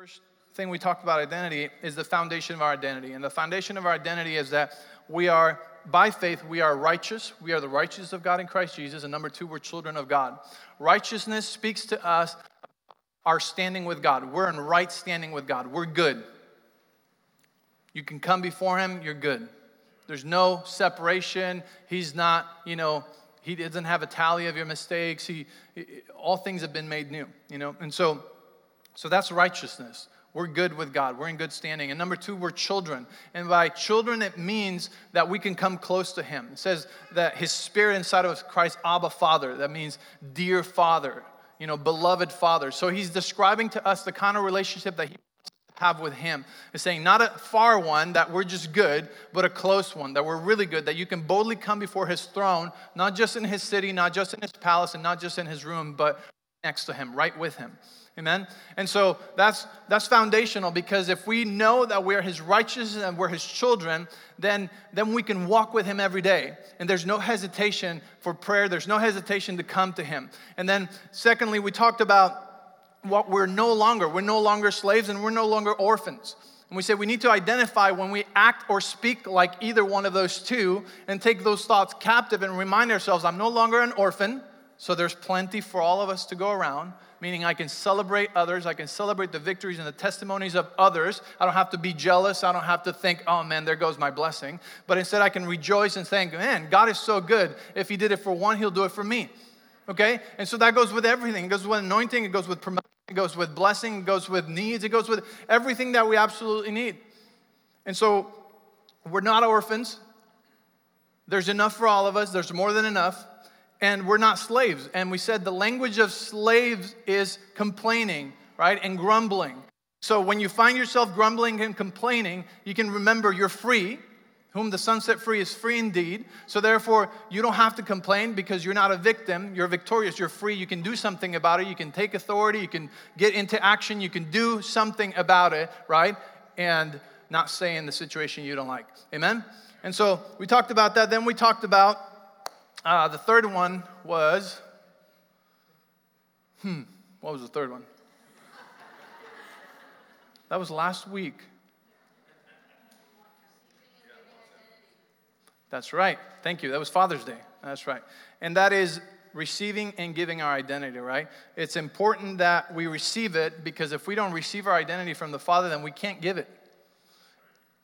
First thing we talked about identity is the foundation of our identity. And the foundation of our identity is that we are, by faith, we are righteous. We are the righteous of God in Christ Jesus. And number two, we're children of God. Righteousness speaks to us our standing with God. We're in right standing with God. We're good. You can come before Him, you're good. There's no separation. He's not, you know, He doesn't have a tally of your mistakes. He, all things have been made new, you know. And so, so that's righteousness. We're good with God. We're in good standing. And number two, we're children. And by children, it means that we can come close to Him. It says that His Spirit inside of us, Christ, Abba Father. That means dear Father, you know, beloved Father. So He's describing to us the kind of relationship that He have with Him. It's saying not a far one that we're just good, but a close one that we're really good, that you can boldly come before His throne, not just in His city, not just in His palace, and not just in His room, but next to Him, right with Him. Amen. And so that's that's foundational because if we know that we're his righteousness and we're his children, then then we can walk with him every day. And there's no hesitation for prayer. There's no hesitation to come to him. And then secondly, we talked about what we're no longer. We're no longer slaves and we're no longer orphans. And we say we need to identify when we act or speak like either one of those two and take those thoughts captive and remind ourselves I'm no longer an orphan, so there's plenty for all of us to go around. Meaning, I can celebrate others, I can celebrate the victories and the testimonies of others. I don't have to be jealous, I don't have to think, oh man, there goes my blessing. But instead, I can rejoice and think, man, God is so good. If He did it for one, He'll do it for me. Okay? And so that goes with everything. It goes with anointing, it goes with promotion, it goes with blessing, it goes with needs, it goes with everything that we absolutely need. And so we're not orphans. There's enough for all of us, there's more than enough. And we're not slaves. And we said the language of slaves is complaining, right? And grumbling. So when you find yourself grumbling and complaining, you can remember you're free whom the Son set free is free indeed. So therefore, you don't have to complain because you're not a victim. You're victorious. You're free. You can do something about it. You can take authority. You can get into action. You can do something about it, right? And not stay in the situation you don't like. Amen? And so we talked about that. Then we talked about uh, the third one was, hmm, what was the third one? That was last week. That's right. Thank you. That was Father's Day. That's right. And that is receiving and giving our identity, right? It's important that we receive it because if we don't receive our identity from the Father, then we can't give it.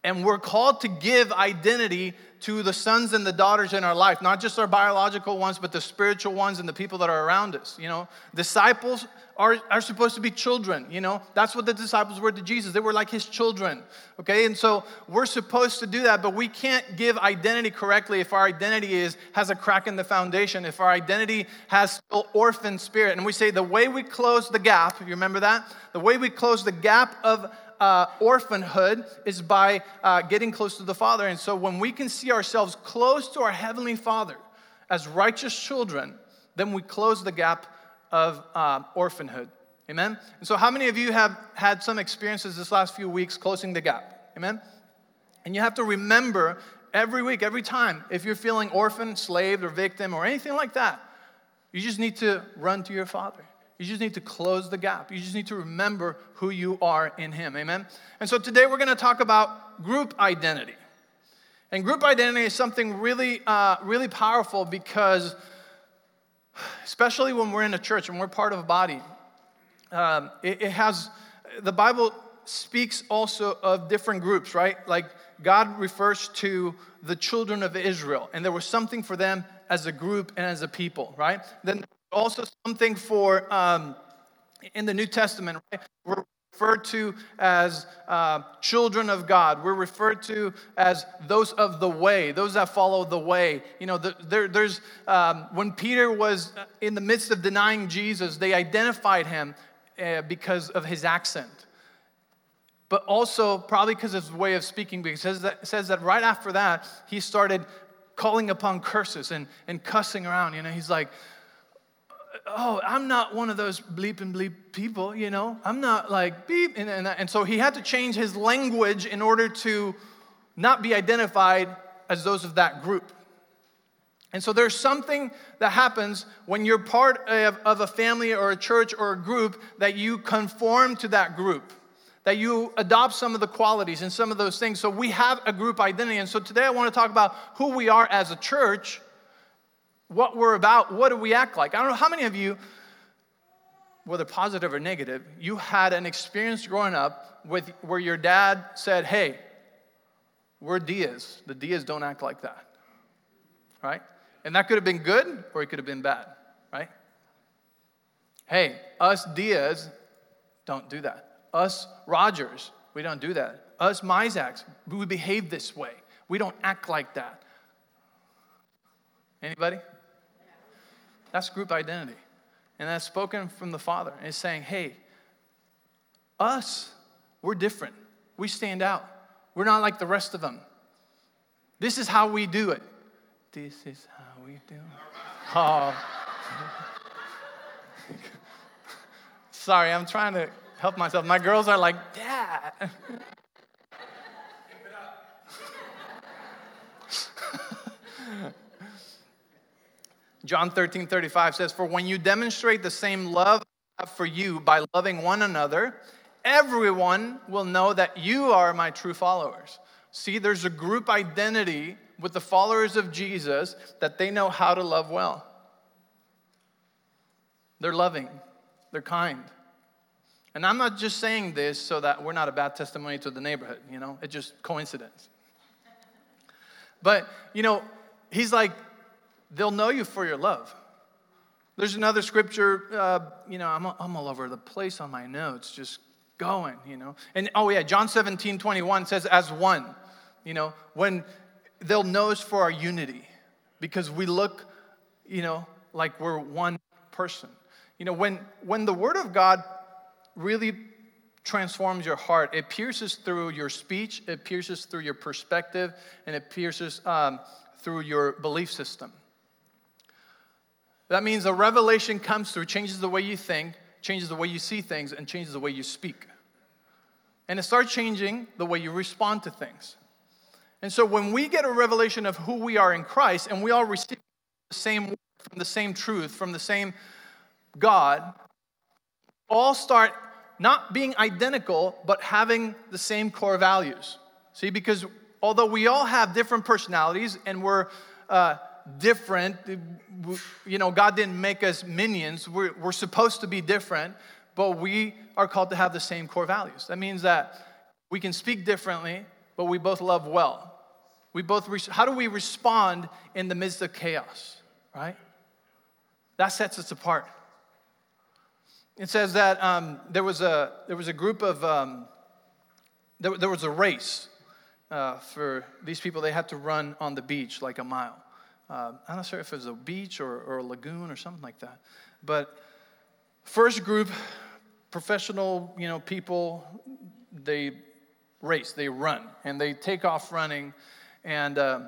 And we're called to give identity to the sons and the daughters in our life, not just our biological ones, but the spiritual ones and the people that are around us. You know, disciples are, are supposed to be children. You know, that's what the disciples were to Jesus. They were like his children. Okay, and so we're supposed to do that, but we can't give identity correctly if our identity is has a crack in the foundation, if our identity has still orphan spirit. And we say the way we close the gap, you remember that? The way we close the gap of uh, orphanhood is by uh, getting close to the Father. And so when we can see ourselves close to our Heavenly Father as righteous children, then we close the gap of uh, orphanhood. Amen? And so, how many of you have had some experiences this last few weeks closing the gap? Amen? And you have to remember every week, every time, if you're feeling orphan, slave, or victim, or anything like that, you just need to run to your Father. You just need to close the gap. You just need to remember who you are in Him. Amen? And so today we're going to talk about group identity. And group identity is something really, uh, really powerful because, especially when we're in a church and we're part of a body, um, it, it has, the Bible speaks also of different groups, right? Like God refers to the children of Israel, and there was something for them as a group and as a people, right? Then also something for um, in the New Testament, right? We're referred to as uh, children of God. We're referred to as those of the way, those that follow the way. You know, the, there, there's um, when Peter was in the midst of denying Jesus, they identified him uh, because of his accent. But also, probably because of his way of speaking, because it says that, says that right after that, he started calling upon curses and, and cussing around. You know, he's like, oh, I'm not one of those bleep and bleep people, you know? I'm not like beep. And, and, and so he had to change his language in order to not be identified as those of that group. And so there's something that happens when you're part of, of, a family or a church or a group that you conform to that group. that you adopt some of the qualities and some of those things. So we have a group identity. And so today I want to talk about who we are as a church, what we're about, what do we act like. I don't know how many of you, whether positive or negative, you had an experience growing up with where your dad said, Hey, we're Diaz. The Diaz don't act like that. Right? And that could have been good or it could have been bad, right? Hey, us Diaz don't do that. Us Rogers, we don't do that. Us Mizaks, we behave this way. We don't act like that. Anybody? That's group identity. And that's spoken from the Father. And it's saying, hey, us, we're different. We stand out. We're not like the rest of them. This is how we do it. This is how we do it. Oh. Sorry, I'm trying to help myself. My girls are like, Dad. John 13, 35 says, For when you demonstrate the same love for you by loving one another, everyone will know that you are my true followers. See, there's a group identity with the followers of Jesus that they know how to love well. They're loving, they're kind. And I'm not just saying this so that we're not a bad testimony to the neighborhood, you know, it's just coincidence. But, you know, he's like, they'll know you for your love. There's another scripture, uh, you know, I'm, I'm all over the place on my notes, just going, you know. And oh, yeah, John 17, 21 says, as one, you know, when they'll know us for our unity because we look, you know, like we're one person. You know, when, when the Word of God really transforms your heart. It pierces through your speech, it pierces through your perspective, and it pierces um, through your belief system. That means a revelation comes through, changes the way you think, changes the way you see things, and changes the way you speak. And it starts changing the way you respond to things. And so when we get a revelation of who we are in Christ and we all receive the same from the same truth, from the same God, all start not being identical, but having the same core values. See, because although we all have different personalities and we're uh, different, you know, God didn't make us minions, we're, we're supposed to be different, but we are called to have the same core values. That means that we can speak differently, but we both love well. We both, re- how do we respond in the midst of chaos, right? That sets us apart. It says that um, there, was a, there was a group of, um, there, there was a race uh, for these people. They had to run on the beach like a mile. Uh, I'm not sure if it was a beach or, or a lagoon or something like that. But first group, professional, you know, people, they race, they run, and they take off running. And, um,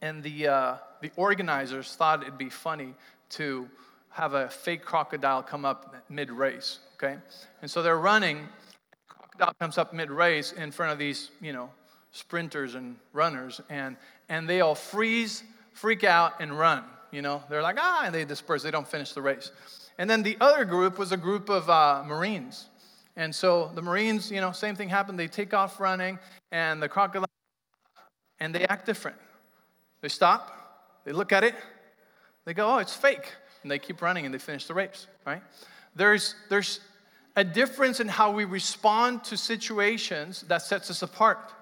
and the, uh, the organizers thought it'd be funny to have a fake crocodile come up mid race, okay? And so they're running, crocodile comes up mid race in front of these, you know, sprinters and runners, and, and they all freeze, freak out, and run. You know, they're like, ah, and they disperse, they don't finish the race. And then the other group was a group of uh, Marines. And so the Marines, you know, same thing happened. They take off running, and the crocodile, and they act different. They stop, they look at it, they go, oh, it's fake and they keep running and they finish the race, right? There's, there's a difference in how we respond to situations that sets us apart,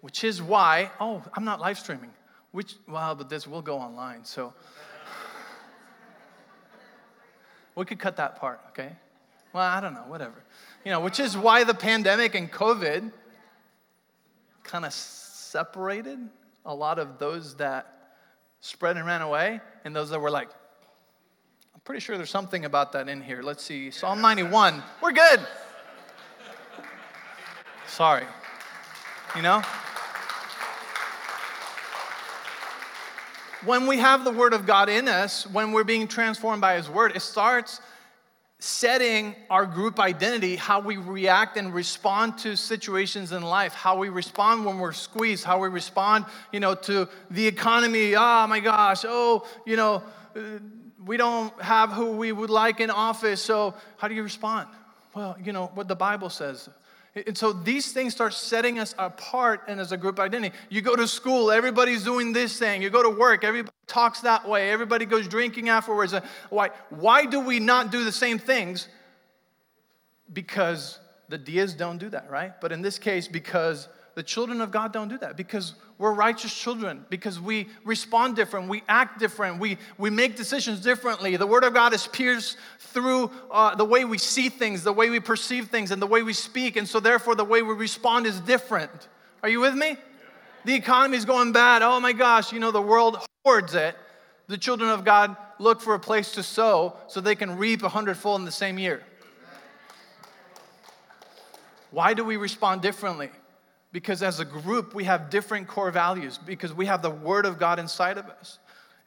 which is why, oh, I'm not live streaming. Which, well, but this will go online, so we could cut that part, okay? Well, I don't know, whatever. You know, which is why the pandemic and COVID kind of separated a lot of those that spread and ran away and those that were like, I'm pretty sure there's something about that in here. Let's see. Psalm 91. We're good. Sorry. You know? When we have the Word of God in us, when we're being transformed by His Word, it starts setting our group identity, how we react and respond to situations in life, how we respond when we're squeezed, how we respond, you know, to the economy. Oh my gosh, oh, you know, we don't have who we would like in office, so how do you respond? Well, you know what the Bible says. And so these things start setting us apart and as a group identity. You go to school, everybody's doing this thing. You go to work, everybody talks that way. Everybody goes drinking afterwards. Why, why do we not do the same things? Because the Diaz don't do that, right? But in this case, because the children of God don't do that because we're righteous children, because we respond different, we act different, we, we make decisions differently. The Word of God is pierced through uh, the way we see things, the way we perceive things, and the way we speak. And so, therefore, the way we respond is different. Are you with me? The economy is going bad. Oh my gosh, you know, the world hoards it. The children of God look for a place to sow so they can reap a hundredfold in the same year. Why do we respond differently? Because as a group, we have different core values because we have the Word of God inside of us.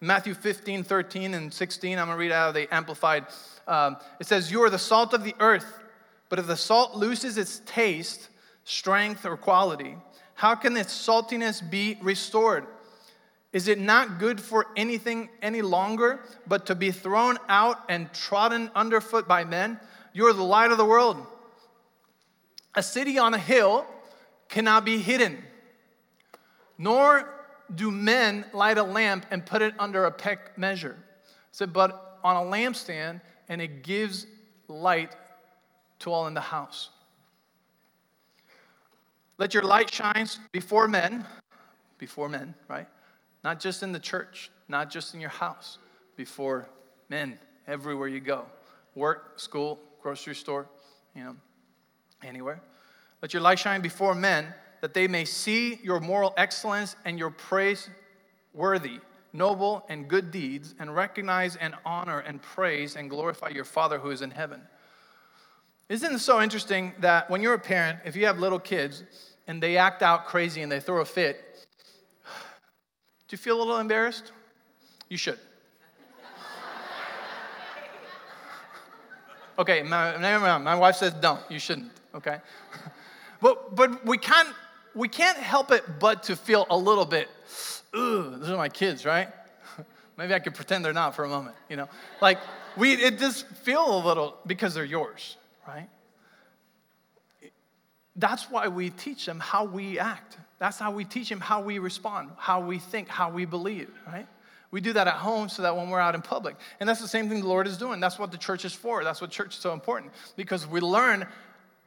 Matthew 15, 13, and 16, I'm gonna read out of the Amplified. Um, it says, You are the salt of the earth, but if the salt loses its taste, strength, or quality, how can its saltiness be restored? Is it not good for anything any longer but to be thrown out and trodden underfoot by men? You are the light of the world. A city on a hill cannot be hidden, nor do men light a lamp and put it under a peck measure. So, but on a lampstand, and it gives light to all in the house. Let your light shine before men, before men, right? Not just in the church, not just in your house, before men, everywhere you go. Work, school, grocery store, you know, anywhere. Let your light shine before men, that they may see your moral excellence and your praise worthy, noble, and good deeds, and recognize and honor and praise and glorify your Father who is in heaven. Isn't it so interesting that when you're a parent, if you have little kids and they act out crazy and they throw a fit, do you feel a little embarrassed? You should. Okay, my, my wife says don't. You shouldn't, okay? But, but we, can't, we can't help it but to feel a little bit, ooh, those are my kids, right? Maybe I could pretend they're not for a moment, you know? Like, we, it just feel a little because they're yours, right? That's why we teach them how we act. That's how we teach them how we respond, how we think, how we believe, right? We do that at home so that when we're out in public. And that's the same thing the Lord is doing. That's what the church is for. That's what church is so important because we learn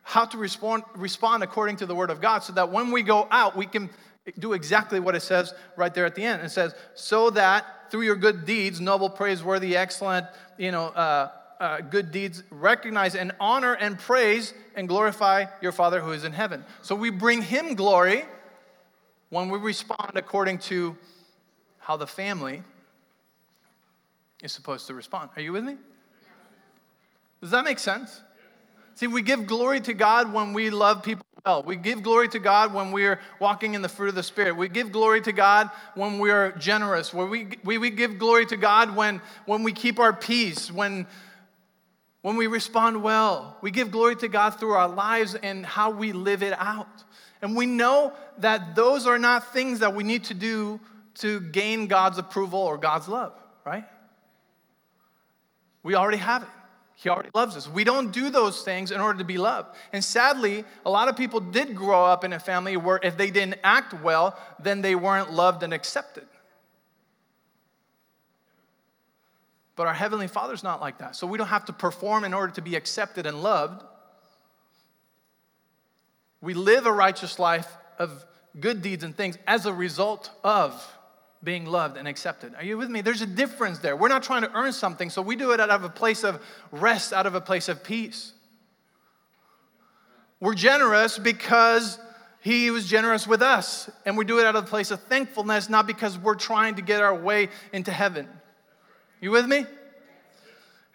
how to respond, respond according to the Word of God so that when we go out, we can do exactly what it says right there at the end. It says, so that through your good deeds, noble, praiseworthy, excellent, you know, uh, uh, good deeds, recognize and honor and praise and glorify your Father who is in heaven. So we bring Him glory when we respond according to how the family is supposed to respond. Are you with me? Does that make sense? See, we give glory to God when we love people well. We give glory to God when we're walking in the fruit of the Spirit. We give glory to God when we're generous. Where we, we, we give glory to God when, when we keep our peace, when, when we respond well. We give glory to God through our lives and how we live it out. And we know that those are not things that we need to do to gain God's approval or God's love, right? We already have it. He already loves us. We don't do those things in order to be loved. And sadly, a lot of people did grow up in a family where if they didn't act well, then they weren't loved and accepted. But our Heavenly Father's not like that. So we don't have to perform in order to be accepted and loved. We live a righteous life of good deeds and things as a result of being loved and accepted. Are you with me? There's a difference there. We're not trying to earn something, so we do it out of a place of rest, out of a place of peace. We're generous because he was generous with us, and we do it out of a place of thankfulness, not because we're trying to get our way into heaven. You with me?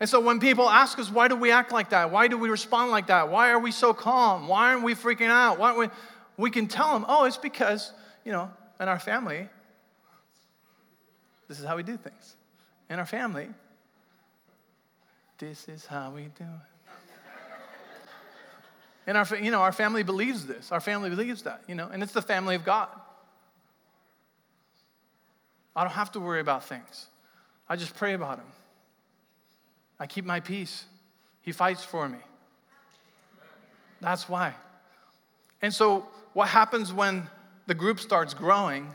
And so when people ask us, why do we act like that? Why do we respond like that? Why are we so calm? Why aren't we freaking out? Why we? We can tell them, oh, it's because, you know, in our family, this is how we do things. In our family, this is how we do it. And our, you know, our family believes this. Our family believes that, you know, and it's the family of God. I don't have to worry about things. I just pray about Him. I keep my peace. He fights for me. That's why. And so, what happens when the group starts growing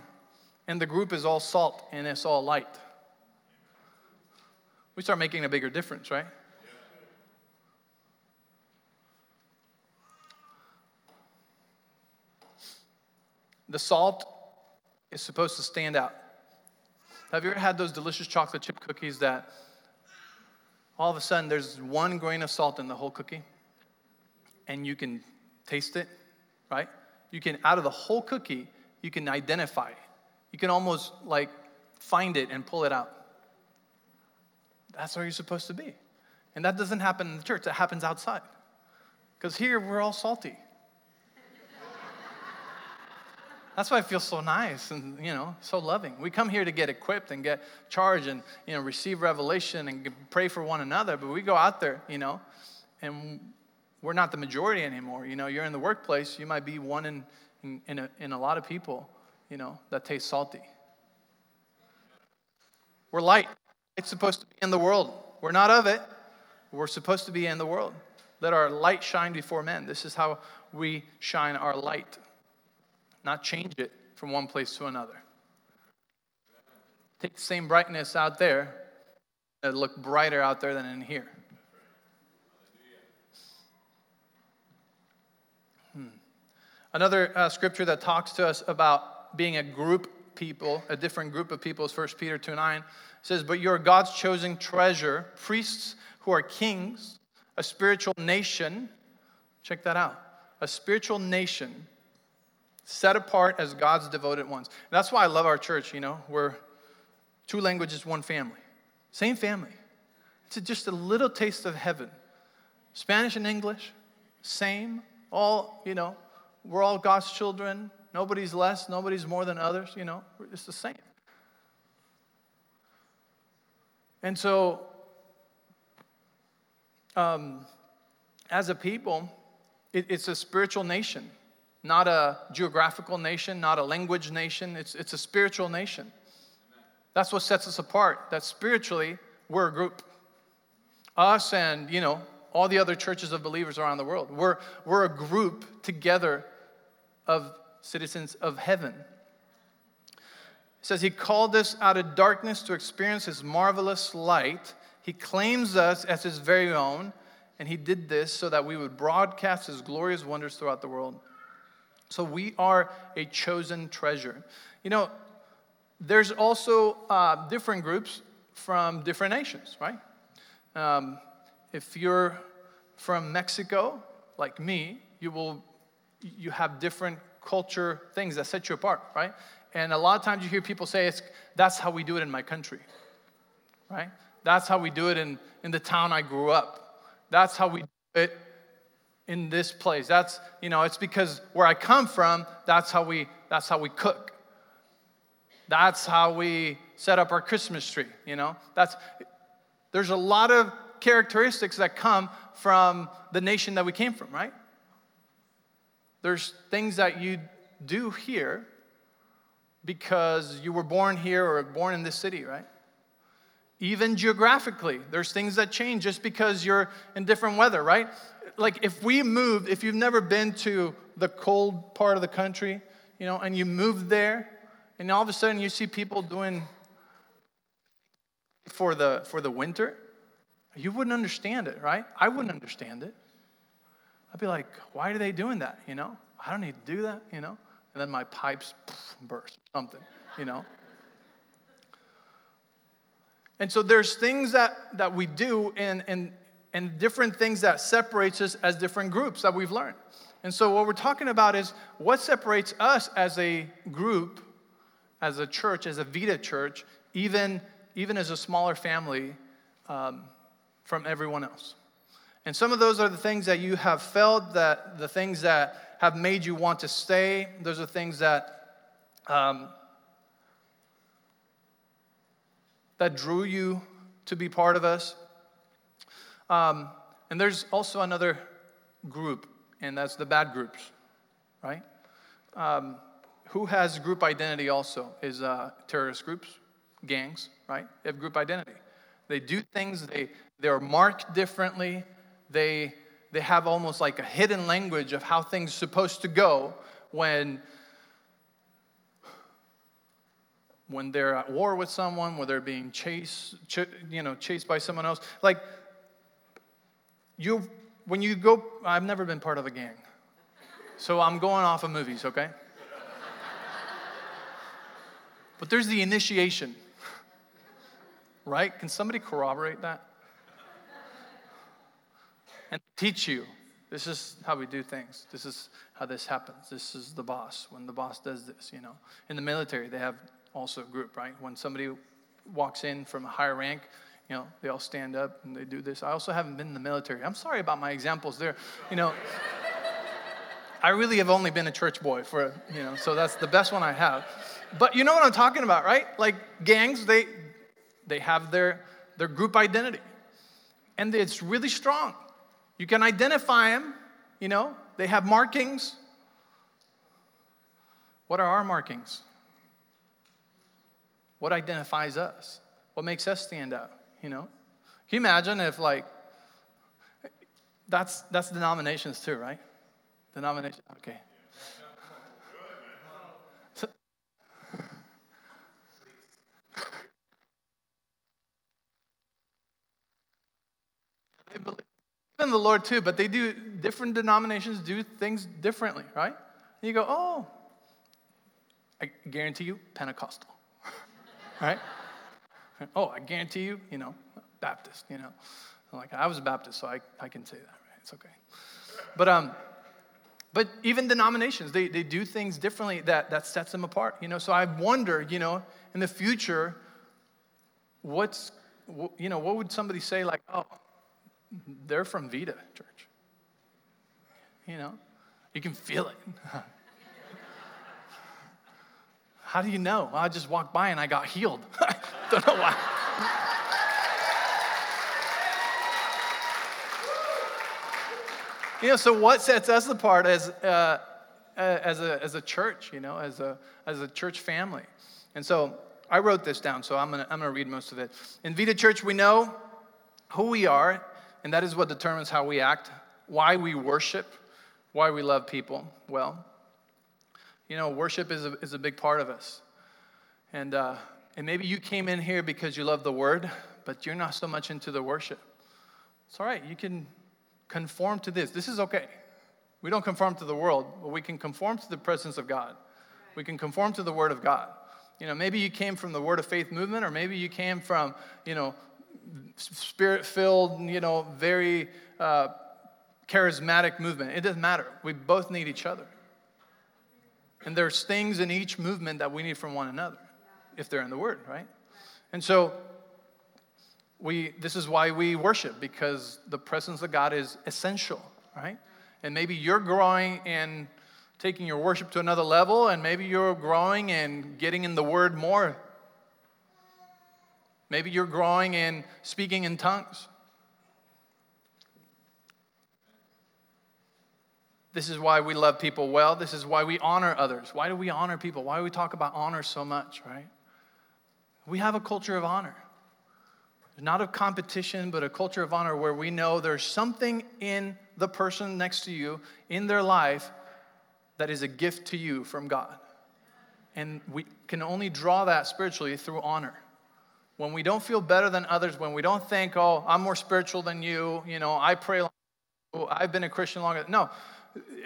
and the group is all salt and it's all light? We start making a bigger difference, right? The salt is supposed to stand out. Have you ever had those delicious chocolate chip cookies that all of a sudden there's one grain of salt in the whole cookie and you can taste it, right? You can, out of the whole cookie, you can identify. You can almost like find it and pull it out. That's where you're supposed to be. And that doesn't happen in the church, that happens outside. Because here we're all salty. That's why I feel so nice and you know so loving. We come here to get equipped and get charged and you know receive revelation and pray for one another. But we go out there, you know, and we're not the majority anymore. You know, you're in the workplace. You might be one in in, in, a, in a lot of people, you know, that taste salty. We're light. It's supposed to be in the world. We're not of it. We're supposed to be in the world. Let our light shine before men. This is how we shine our light not change it from one place to another. Take the same brightness out there and look brighter out there than in here. Hmm. Another uh, scripture that talks to us about being a group people, a different group of people, is 1 Peter 2 9. It says, But you're God's chosen treasure, priests who are kings, a spiritual nation. Check that out. A spiritual nation set apart as God's devoted ones. And that's why I love our church, you know, we're two languages, one family. Same family. It's just a little taste of heaven. Spanish and English, same. All, you know, we're all God's children. Nobody's less, nobody's more than others, you know, it's the same. And so, um, as a people, it, it's a spiritual nation not a geographical nation, not a language nation. It's, it's a spiritual nation. That's what sets us apart, that spiritually, we're a group. Us and, you know, all the other churches of believers around the world. We're, we're a group together of citizens of heaven. It says, He called us out of darkness to experience His marvelous light. He claims us as His very own, and He did this so that we would broadcast His glorious wonders throughout the world. So we are a chosen treasure. You know, there's also uh, different groups from different nations, right? Um, if you're from Mexico, like me, you will you have different culture things that set you apart, right? And a lot of times you hear people say, it's, that's how we do it in my country, right? That's how we do it in, in the town I grew up. That's how we do it in this place. That's, you know, it's because where I come from, that's how we that's how we cook. That's how we set up our Christmas tree, you know? That's there's a lot of characteristics that come from the nation that we came from, right? There's things that you do here because you were born here or born in this city, right? Even geographically, there's things that change just because you're in different weather, right? like if we moved, if you've never been to the cold part of the country, you know, and you moved there, and all of a sudden you see people doing for the for the winter, you wouldn't understand it, right? I wouldn't understand it. I'd be like, why are they doing that? You know, I don't need to do that, you know. And then my pipes burst, something, you know. And so there's things that, that we do, and, and, and different things that separates us as different groups that we've learned. And so what we're talking about is what separates us as a group, as a church, as a Vida church, even, even as a smaller family um, from everyone else. And some of those are the things that you have felt, that the things that have made you want to stay. Those are things that um, that drew you to be part of us. Um, and there's also another group, and that's the bad groups, right? Um, who has group identity also is uh, terrorist groups, gangs, right? They have group identity. They do things, they, they're marked differently, they, they have almost like a hidden language of how things supposed to go when when they're at war with someone, when they're being chased, ch- you know, chased by someone else. Like you, when you go, I've never been part of a gang, so I'm going off of movies, okay? but there's the initiation, right? Can somebody corroborate that? And teach you this is how we do things. This is how this happens. This is the boss. When the boss does this, you know. In the military, they have also a group, right? When somebody walks in from a higher rank, you know, they all stand up and they do this. I also haven't been in the military. I'm sorry about my examples there. You know, I really have only been a church boy for, you know, so that's the best one I have. But you know what I'm talking about, right? Like gangs, they they have their their group identity. And it's really strong. You can identify them, you know, they have markings. What are our markings? What identifies us? What makes us stand out? You know? Can you imagine if like that's that's denominations too, right? Denomination. Okay. in the Lord too, but they do different denominations do things differently, right? And you go, oh, I guarantee you, Pentecostal, right? Oh, I guarantee you, you know, Baptist, you know. like I was a Baptist, so I, I can say that, right? It's okay. But um, but even denominations, they, they do things differently that, that sets them apart, you know. So I wonder, you know, in the future, what's you know, what would somebody say like, oh, they're from Vida Church. You know, you can feel it. How do you know? Well, I just walked by and I got healed. Don't know why. you know, so what sets us apart as, uh, as, a, as a church, you know, as a, as a church family? And so I wrote this down, so I'm going to I'm going to read most of it. In Vita Church, we know who we are and that is what determines how we act, why we worship, why we love people well. You know, worship is a, is a big part of us. And, uh, and maybe you came in here because you love the word, but you're not so much into the worship. It's all right. You can conform to this. This is okay. We don't conform to the world, but we can conform to the presence of God. We can conform to the word of God. You know, maybe you came from the word of faith movement, or maybe you came from, you know, spirit filled, you know, very uh, charismatic movement. It doesn't matter. We both need each other. And there's things in each movement that we need from one another if they're in the Word, right? And so, we, this is why we worship because the presence of God is essential, right? And maybe you're growing in taking your worship to another level, and maybe you're growing and getting in the Word more Maybe you're growing in speaking in tongues. This is why we love people well. This is why we honor others. Why do we honor people? Why do we talk about honor so much, right? We have a culture of honor. Not of competition, but a culture of honor where we know there's something in the person next to you, in their life, that is a gift to you from God. And we can only draw that spiritually through honor when we don't feel better than others, when we don't think, oh, I'm more spiritual than you, you know, I pray, I've been a Christian longer. No,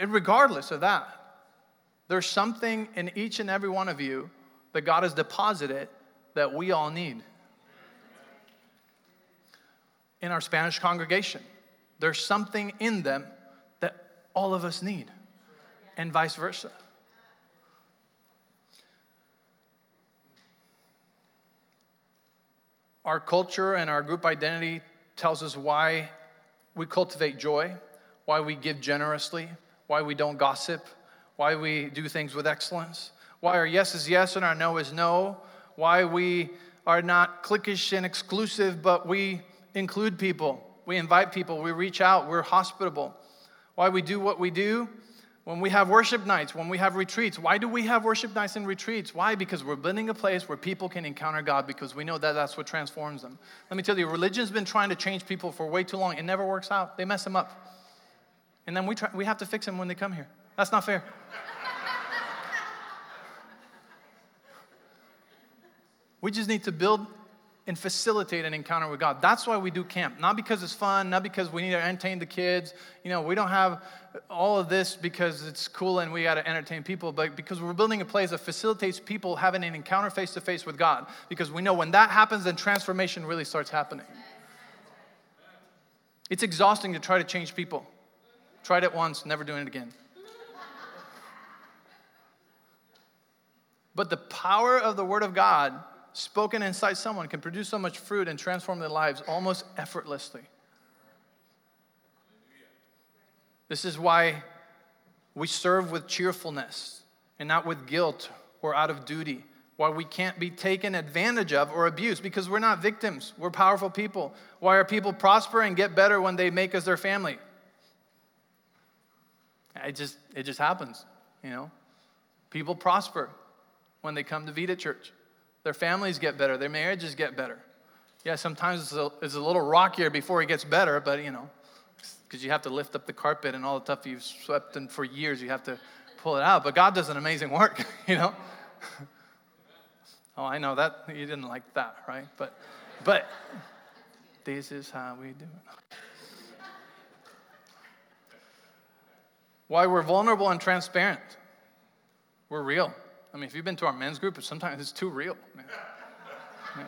regardless of that, there's something in each and every one of you that God has deposited that we all need. In our Spanish congregation, there's something in them that all of us need, and vice versa. Our culture and our group identity tells us why we cultivate joy, why we give generously, why we don't gossip, why we do things with excellence, why our yes is yes and our no is no, why we are not cliquish and exclusive, but we include people, we invite people, we reach out, we're hospitable, why we do what we do when we have worship nights, when we have retreats, why do we have worship nights and retreats? Why? Because we're building a place where people can encounter God because we know that that's what transforms them. Let me tell you, religion's been trying to change people for way too long. It never works out, they mess them up. And then we, try, we have to fix them when they come here. That's not fair. we just need to build and facilitate an encounter with God. That's why we do camp. Not because it's fun, not because we need to entertain the kids. You know, we don't have all of this because it's cool and we got to entertain people, but because we're building a place that facilitates people having an encounter face to face with God. Because we know when that happens, then transformation really starts happening. It's exhausting to try to change people. Tried it once, never doing it again. But the power of the Word of God spoken inside someone can produce so much fruit and transform their lives almost effortlessly. This is why we serve with cheerfulness and not with guilt or out of duty. Why we can't be taken advantage of or abused because we're not victims. We're powerful people. Why are people prosper and get better when they make us their family? It just, it just happens, you know. People prosper when they come to Vida Church. Their families get better, their marriages get better. Yeah, sometimes it's a, it's a little rockier before it gets better, but you know, because you have to lift up the carpet and all the stuff you've swept in for years, you have to pull it out. But God does an amazing work, you know. oh, I know that you didn't like that, right? But, but this is how we do it. Why we're vulnerable and transparent. We're real. I mean, if you've been to our men's group, sometimes it's too real. Yeah.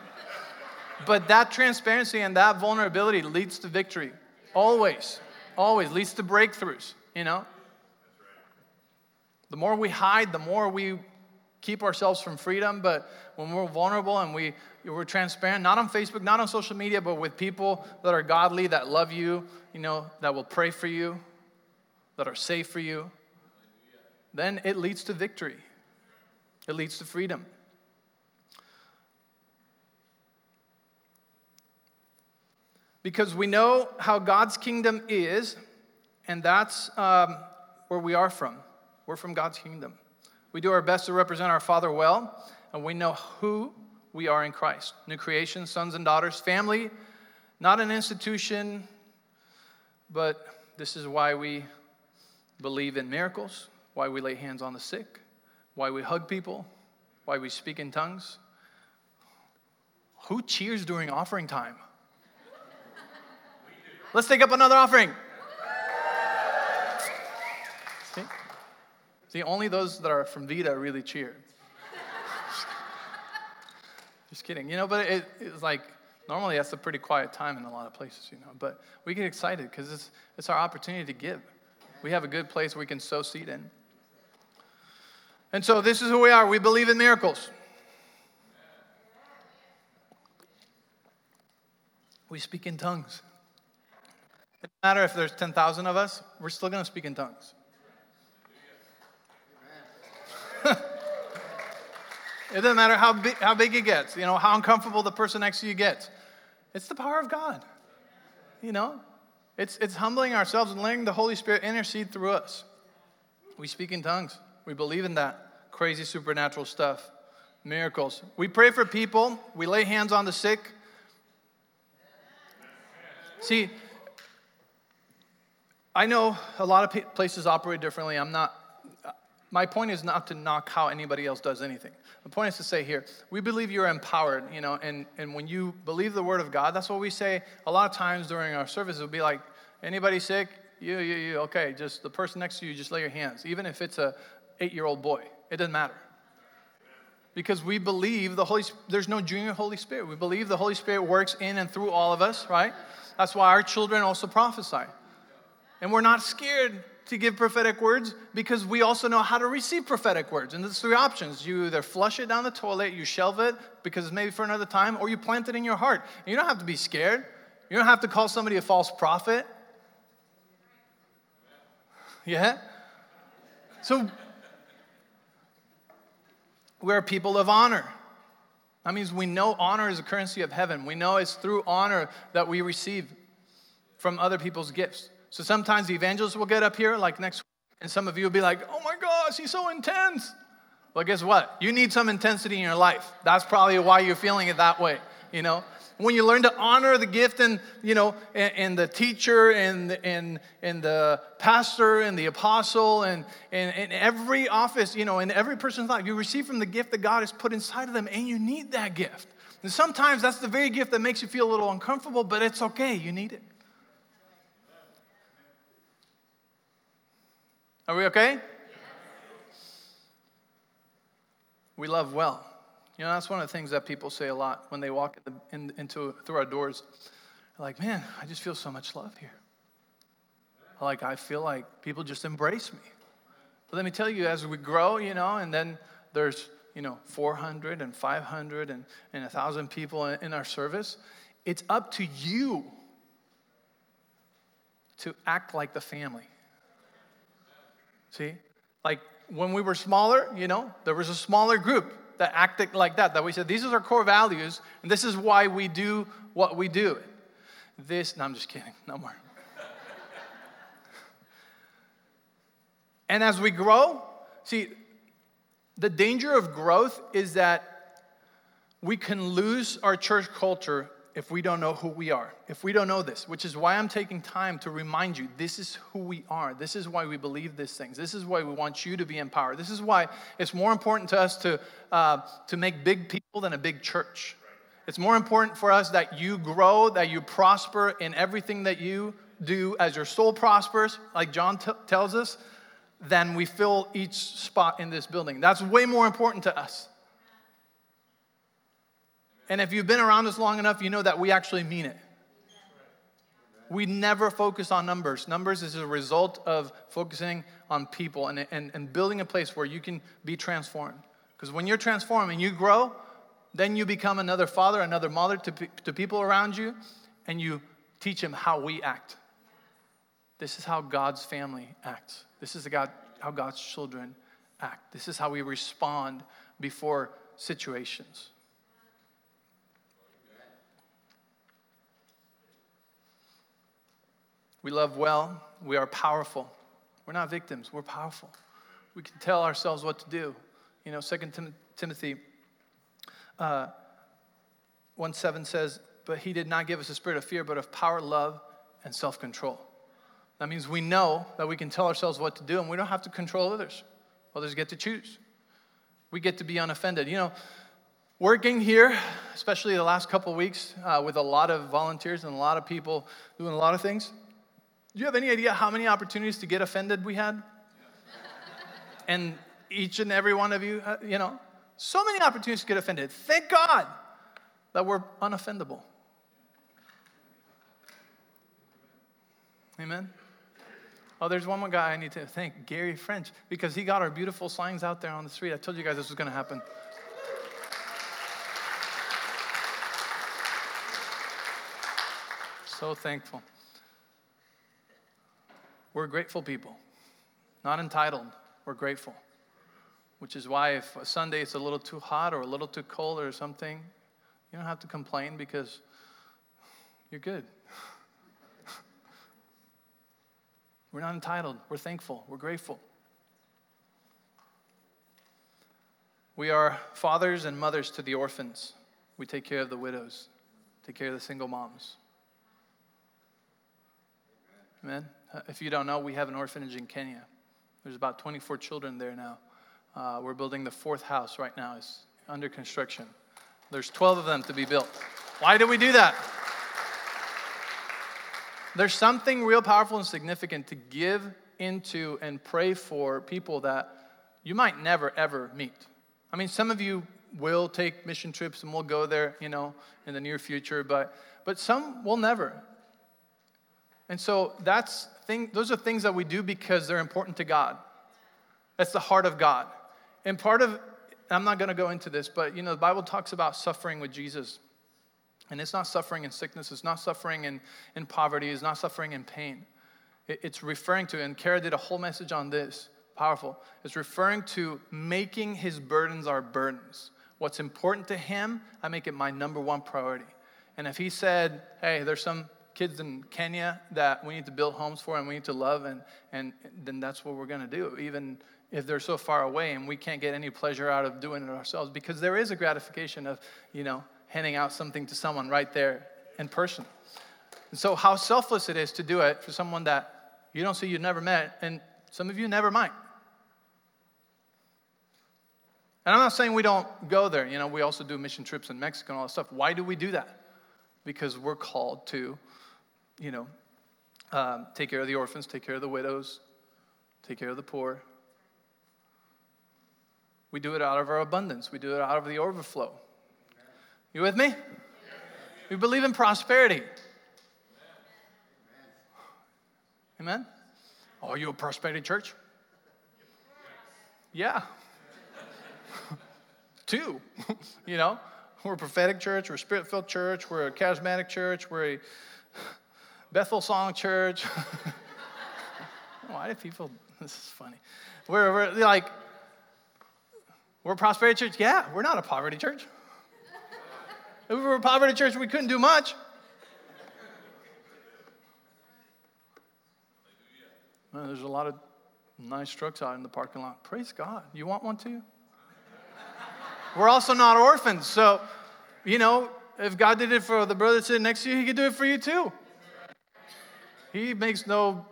But that transparency and that vulnerability leads to victory. Always. Always leads to breakthroughs, you know? The more we hide, the more we keep ourselves from freedom. But when we're vulnerable and we, we're transparent, not on Facebook, not on social media, but with people that are godly, that love you, you know, that will pray for you, that are safe for you, then it leads to victory. It leads to freedom. Because we know how God's kingdom is, and that's um, where we are from. We're from God's kingdom. We do our best to represent our Father well, and we know who we are in Christ. New creation, sons and daughters, family, not an institution, but this is why we believe in miracles, why we lay hands on the sick, why we hug people, why we speak in tongues. Who cheers during offering time? Let's take up another offering. See? See, only those that are from Vida really cheer. Just kidding. You know, but it, it's like normally that's a pretty quiet time in a lot of places, you know. But we get excited because it's, it's our opportunity to give. We have a good place we can sow seed in. And so this is who we are. We believe in miracles. We speak in tongues. It doesn't matter if there's 10,000 of us, we're still going to speak in tongues. it doesn't matter how big, how big it gets, you know, how uncomfortable the person next to you gets. It's the power of God. You know, it's, it's humbling ourselves and letting the Holy Spirit intercede through us. We speak in tongues. We believe in that crazy supernatural stuff, miracles. We pray for people, we lay hands on the sick. See, I know a lot of places operate differently. I'm not, my point is not to knock how anybody else does anything. The point is to say here, we believe you're empowered, you know, and, and when you believe the word of God, that's what we say a lot of times during our service. It'll be like, anybody sick? You, you, you, okay, just the person next to you, just lay your hands, even if it's a eight-year-old boy. It doesn't matter. Because we believe the Holy there's no junior Holy Spirit. We believe the Holy Spirit works in and through all of us, right? That's why our children also prophesy. And we're not scared to give prophetic words because we also know how to receive prophetic words. And there's three options. You either flush it down the toilet, you shelve it because maybe for another time, or you plant it in your heart. And you don't have to be scared. You don't have to call somebody a false prophet. Yeah? So we're people of honor. That means we know honor is a currency of heaven. We know it's through honor that we receive from other people's gifts. So sometimes the evangelists will get up here, like next week, and some of you will be like, oh my gosh, he's so intense. Well, guess what? You need some intensity in your life. That's probably why you're feeling it that way. you know? When you learn to honor the gift and, you know, and, and the teacher and, and, and the pastor and the apostle and, and, and every office, you know, in every person's life, you receive from the gift that God has put inside of them and you need that gift. And sometimes that's the very gift that makes you feel a little uncomfortable, but it's okay, you need it. Are we okay? We love well. You know, that's one of the things that people say a lot when they walk the, in, into through our doors. They're like, man, I just feel so much love here. Like, I feel like people just embrace me. But let me tell you, as we grow, you know, and then there's, you know, 400 and 500 and, and 1,000 people in our service, it's up to you to act like the family. See? Like when we were smaller, you know, there was a smaller group that acted like that, that we said, these are our core values, and this is why we do what we do. This, no, I'm just kidding, no more. and as we grow, see, the danger of growth is that we can lose our church culture if we don't know who we are, if we don't know this, which is why I'm taking time to remind you this is who we are. This is why we believe these things. This is why we want you to be empowered. This is why it's more important to us to, uh, to make big people than a big church. It's more important for us that you grow, that you prosper in everything that you do as your soul prospers, like John t- tells us, than we fill each spot in this building. That's way more important to us. And if you've been around us long enough, you know that we actually mean it. We never focus on numbers. Numbers is a result of focusing on people and, and, and building a place where you can be transformed. Because when you're transformed and you grow, then you become another father, another mother to, to people around you, and you teach them how we act. This is how God's family acts. This is God, how God's children act. This is how we respond before situations. We love well. We are powerful. We're not victims. We're powerful. We can tell ourselves what to do. You know, Second Tim- Timothy uh, 1 7 says, But he did not give us a spirit of fear, but of power, love, and self control. That means we know that we can tell ourselves what to do and we don't have to control others. Others get to choose. We get to be unoffended. You know, working here, especially the last couple weeks, uh, with a lot of volunteers and a lot of people doing a lot of things, do you have any idea how many opportunities to get offended we had? and each and every one of you, uh, you know, so many opportunities to get offended. Thank God that we're unoffendable. Amen. Oh, there's one more guy I need to thank, Gary French, because he got our beautiful signs out there on the street. I told you guys this was going to happen. So thankful. We're grateful people, not entitled. We're grateful. Which is why if Sunday it's a little too hot or a little too cold or something, you don't have to complain because you're good. We're not entitled. We're thankful. We're grateful. We are fathers and mothers to the orphans. We take care of the widows, take care of the single moms. Amen. Uh, if you don't know, we have an orphanage in Kenya. There's about 24 children there now. Uh, we're building the fourth house right now. It's under construction. There's 12 of them to be built. Why do we do that? There's something real powerful and significant to give into and pray for people that you might never ever meet. I mean, some of you will take mission trips and we'll go there, you know, in the near future, but but some will never. And so that's thing, those are things that we do because they're important to God. That's the heart of God. And part of, I'm not going to go into this, but you know, the Bible talks about suffering with Jesus. And it's not suffering in sickness, it's not suffering in, in poverty, it's not suffering in pain. It, it's referring to, and Kara did a whole message on this, powerful. It's referring to making his burdens our burdens. What's important to him, I make it my number one priority. And if he said, hey, there's some kids in Kenya that we need to build homes for and we need to love, and, and then that's what we're going to do, even if they're so far away and we can't get any pleasure out of doing it ourselves, because there is a gratification of, you know, handing out something to someone right there in person. And so, how selfless it is to do it for someone that you don't see, you've never met, and some of you never might. And I'm not saying we don't go there. You know, we also do mission trips in Mexico and all that stuff. Why do we do that? Because we're called to, you know, um, take care of the orphans, take care of the widows, take care of the poor. We do it out of our abundance, we do it out of the overflow. You with me? We believe in prosperity. Amen? Are you a prosperity church? Yeah. Two. you know, we're a prophetic church, we're a spirit filled church, we're a charismatic church, we're a Bethel Song Church. Why do people, this is funny. We're, we're like, we're a prosperity church? Yeah, we're not a poverty church. If we were a poverty church, we couldn't do much. Well, there's a lot of nice trucks out in the parking lot. Praise God. You want one too? We're also not orphans. So, you know, if God did it for the brother sitting next to you, he could do it for you too. He makes no,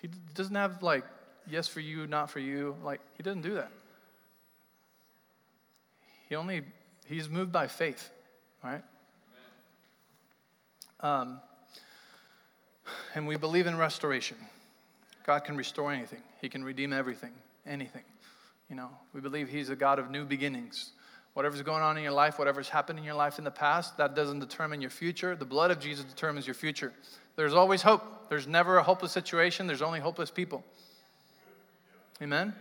he doesn't have like, yes for you, not for you. Like, he doesn't do that. He only, he's moved by faith, right? Um, and we believe in restoration. God can restore anything, He can redeem everything, anything. You know, we believe He's a God of new beginnings. Whatever's going on in your life, whatever's happened in your life in the past, that doesn't determine your future. The blood of Jesus determines your future. There's always hope. There's never a hopeless situation, there's only hopeless people. Amen?